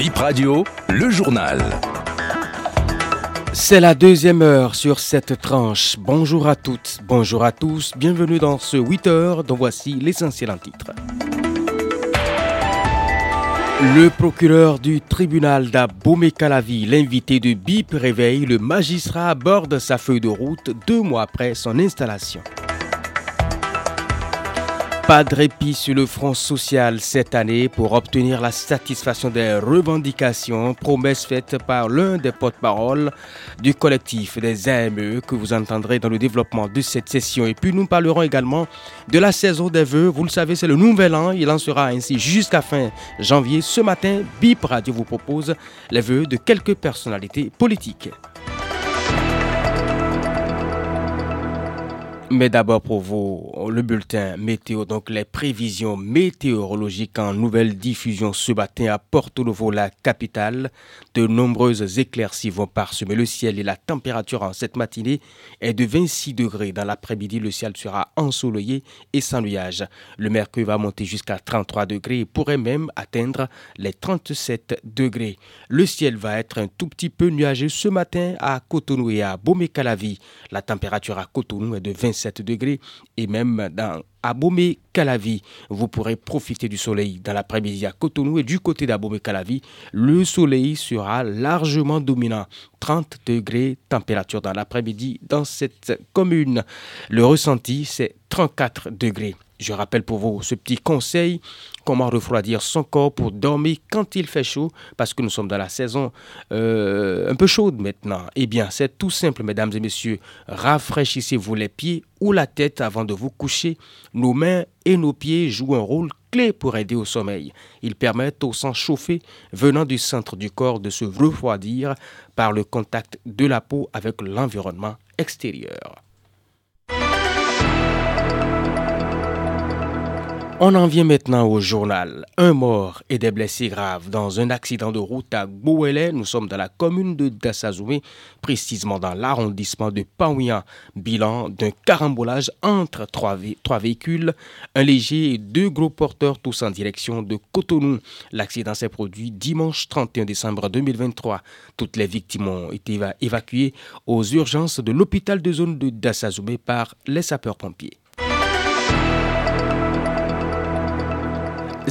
Bip Radio, le journal. C'est la deuxième heure sur cette tranche. Bonjour à toutes, bonjour à tous, bienvenue dans ce 8 heures dont voici l'essentiel en titre. Le procureur du tribunal d'Abomey-Calavi, l'invité de BIP, réveille le magistrat à bord de sa feuille de route deux mois après son installation. Pas de répit sur le front social cette année pour obtenir la satisfaction des revendications, promesses faites par l'un des porte-parole du collectif des AME que vous entendrez dans le développement de cette session. Et puis nous parlerons également de la saison des vœux. Vous le savez, c'est le nouvel an. Il en sera ainsi jusqu'à fin janvier. Ce matin, BIP Radio vous propose les vœux de quelques personnalités politiques. Mais d'abord pour vous, le bulletin météo, donc les prévisions météorologiques en nouvelle diffusion ce matin à Porto Novo, la capitale. De nombreuses éclaircies vont parsemer le ciel et la température en cette matinée est de 26 degrés. Dans l'après-midi, le ciel sera ensoleillé et sans nuages. Le mercure va monter jusqu'à 33 degrés et pourrait même atteindre les 37 degrés. Le ciel va être un tout petit peu nuageux ce matin à Cotonou et à Bomé-Calavi. La température à Cotonou est de 27 degrés et même dans Abomey Calavi, vous pourrez profiter du soleil dans l'après-midi à Cotonou et du côté d'Abomey Calavi, le soleil sera largement dominant. 30 degrés température dans l'après-midi dans cette commune. Le ressenti, c'est 34 degrés. Je rappelle pour vous ce petit conseil, comment refroidir son corps pour dormir quand il fait chaud, parce que nous sommes dans la saison euh, un peu chaude maintenant. Eh bien, c'est tout simple, mesdames et messieurs. Rafraîchissez-vous les pieds ou la tête avant de vous coucher. Nos mains et nos pieds jouent un rôle clé pour aider au sommeil. Ils permettent au sang chauffé venant du centre du corps de se refroidir par le contact de la peau avec l'environnement extérieur. On en vient maintenant au journal. Un mort et des blessés graves dans un accident de route à Gouélé. Nous sommes dans la commune de Dassazoumé, précisément dans l'arrondissement de Paouian. Bilan d'un carambolage entre trois, trois, véhicules, un léger et deux gros porteurs tous en direction de Cotonou. L'accident s'est produit dimanche 31 décembre 2023. Toutes les victimes ont été évacuées aux urgences de l'hôpital de zone de Dassazoumé par les sapeurs-pompiers.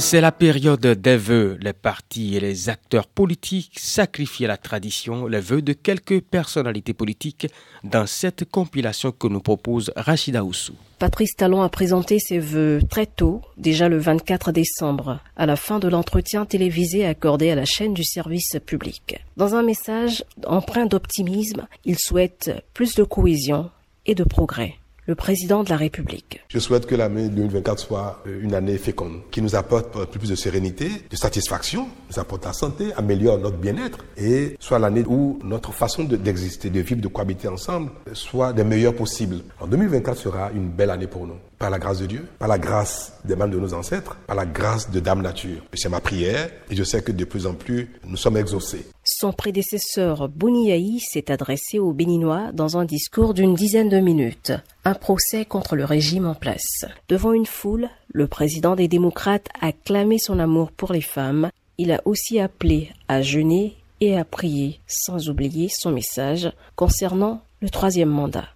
C'est la période des vœux. Les partis et les acteurs politiques sacrifient la tradition, les vœux de quelques personnalités politiques dans cette compilation que nous propose Rachida Oussou. Patrice Talon a présenté ses vœux très tôt, déjà le 24 décembre, à la fin de l'entretien télévisé accordé à la chaîne du service public. Dans un message empreint d'optimisme, il souhaite plus de cohésion et de progrès le président de la République. Je souhaite que l'année 2024 soit euh, une année féconde, qui nous apporte plus de sérénité, de satisfaction, nous apporte la santé, améliore notre bien-être et soit l'année où notre façon d'exister, de, vivre, de cohabiter ensemble soit des meilleures possibles. En 2024 sera une belle année pour nous par la grâce de Dieu, par la grâce des membres de nos ancêtres, par la grâce de Dame Nature. C'est ma prière et je sais que de plus en plus, nous sommes exaucés. Son prédécesseur Boniaï s'est adressé aux Béninois dans un discours d'une dizaine de minutes. Un procès contre le régime en place. Devant une foule, le président des démocrates a clamé son amour pour les femmes. Il a aussi appelé à jeûner et à prier, sans oublier son message concernant le troisième mandat.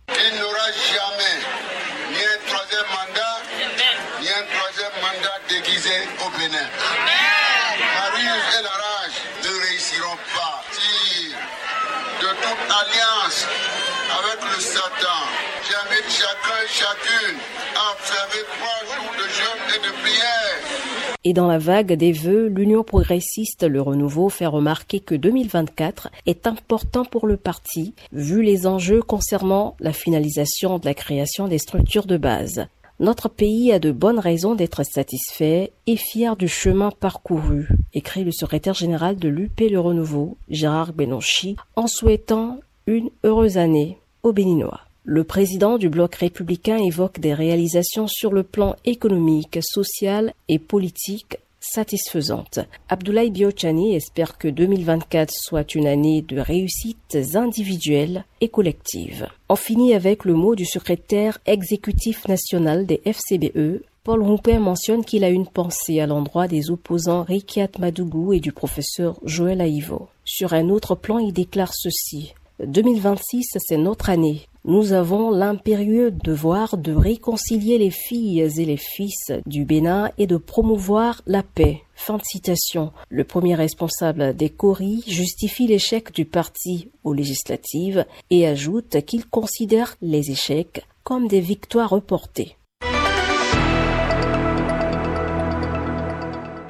Et dans la vague des vœux, l'Union progressiste Le Renouveau fait remarquer que 2024 est important pour le parti, vu les enjeux concernant la finalisation de la création des structures de base. Notre pays a de bonnes raisons d'être satisfait et fier du chemin parcouru, écrit le secrétaire général de l'UP Le Renouveau, Gérard Benonchi, en souhaitant une heureuse année aux Béninois. Le président du bloc républicain évoque des réalisations sur le plan économique, social et politique satisfaisantes. Abdoulaye Biochani espère que 2024 soit une année de réussites individuelles et collectives. On finit avec le mot du secrétaire exécutif national des FCBE, Paul Roupin mentionne qu'il a une pensée à l'endroit des opposants Rikiat Madougou et du professeur Joël Aïvo. Sur un autre plan, il déclare ceci. 2026, c'est notre année. Nous avons l'impérieux devoir de réconcilier les filles et les fils du Bénin et de promouvoir la paix. Fin de citation. Le premier responsable des Coris justifie l'échec du parti aux législatives et ajoute qu'il considère les échecs comme des victoires reportées.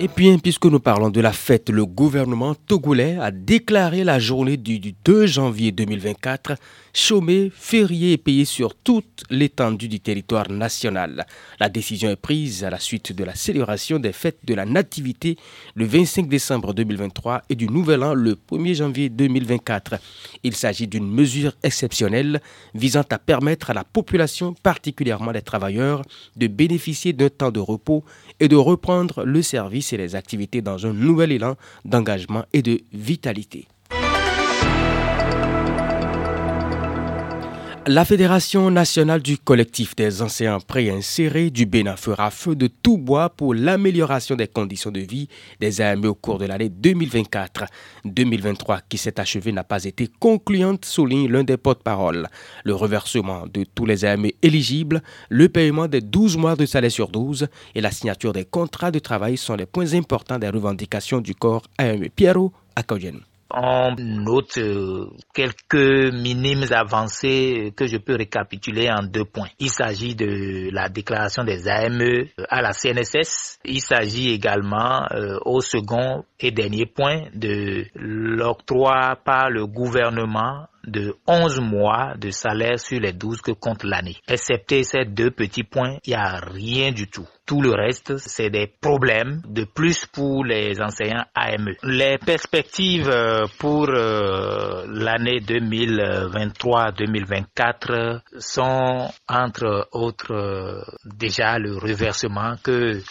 Et puis, puisque nous parlons de la fête, le gouvernement togolais a déclaré la journée du 2 janvier 2024 chômé, férié et payé sur toute l'étendue du territoire national. La décision est prise à la suite de la célébration des fêtes de la Nativité le 25 décembre 2023 et du Nouvel An le 1er janvier 2024. Il s'agit d'une mesure exceptionnelle visant à permettre à la population, particulièrement les travailleurs, de bénéficier d'un temps de repos et de reprendre le service et les activités dans un nouvel élan d'engagement et de vitalité. La Fédération nationale du collectif des enseignants préinsérés du Bénin fera feu de tout bois pour l'amélioration des conditions de vie des AME au cours de l'année 2024. 2023 qui s'est achevée n'a pas été concluante, souligne l'un des porte-paroles. Le reversement de tous les AME éligibles, le paiement des 12 mois de salaire sur 12 et la signature des contrats de travail sont les points importants des revendications du corps AME. Pierrot Akaoyen on note euh, quelques minimes avancées que je peux récapituler en deux points. Il s'agit de la déclaration des AME euh, à la CNSS. Il s'agit également euh, au second et dernier point de l'octroi par le gouvernement de 11 mois de salaire sur les 12 que compte l'année. Excepté ces deux petits points, il n'y a rien du tout. Tout le reste, c'est des problèmes de plus pour les enseignants AME. Les perspectives euh, pour euh, l'année 2023-2024 sont entre autres euh, déjà le reversement que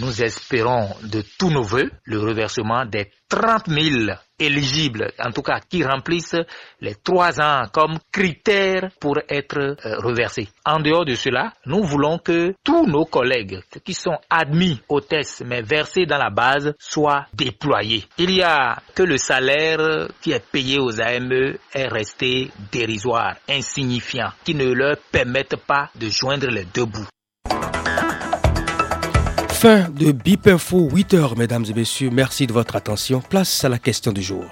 nous espérons de tous nos voeux, le reversement des 30 000 éligibles, en tout cas qui remplissent les trois ans comme critères pour être euh, reversés. En dehors de cela, nous voulons que tous nos collègues qui sont admis au test mais versés dans la base soient déployés. Il y a que le salaire qui est payé aux AME est resté dérisoire, insignifiant, qui ne leur permettent pas de joindre les deux bouts. Fin de BIP Info 8h, mesdames et messieurs. Merci de votre attention. Place à la question du jour.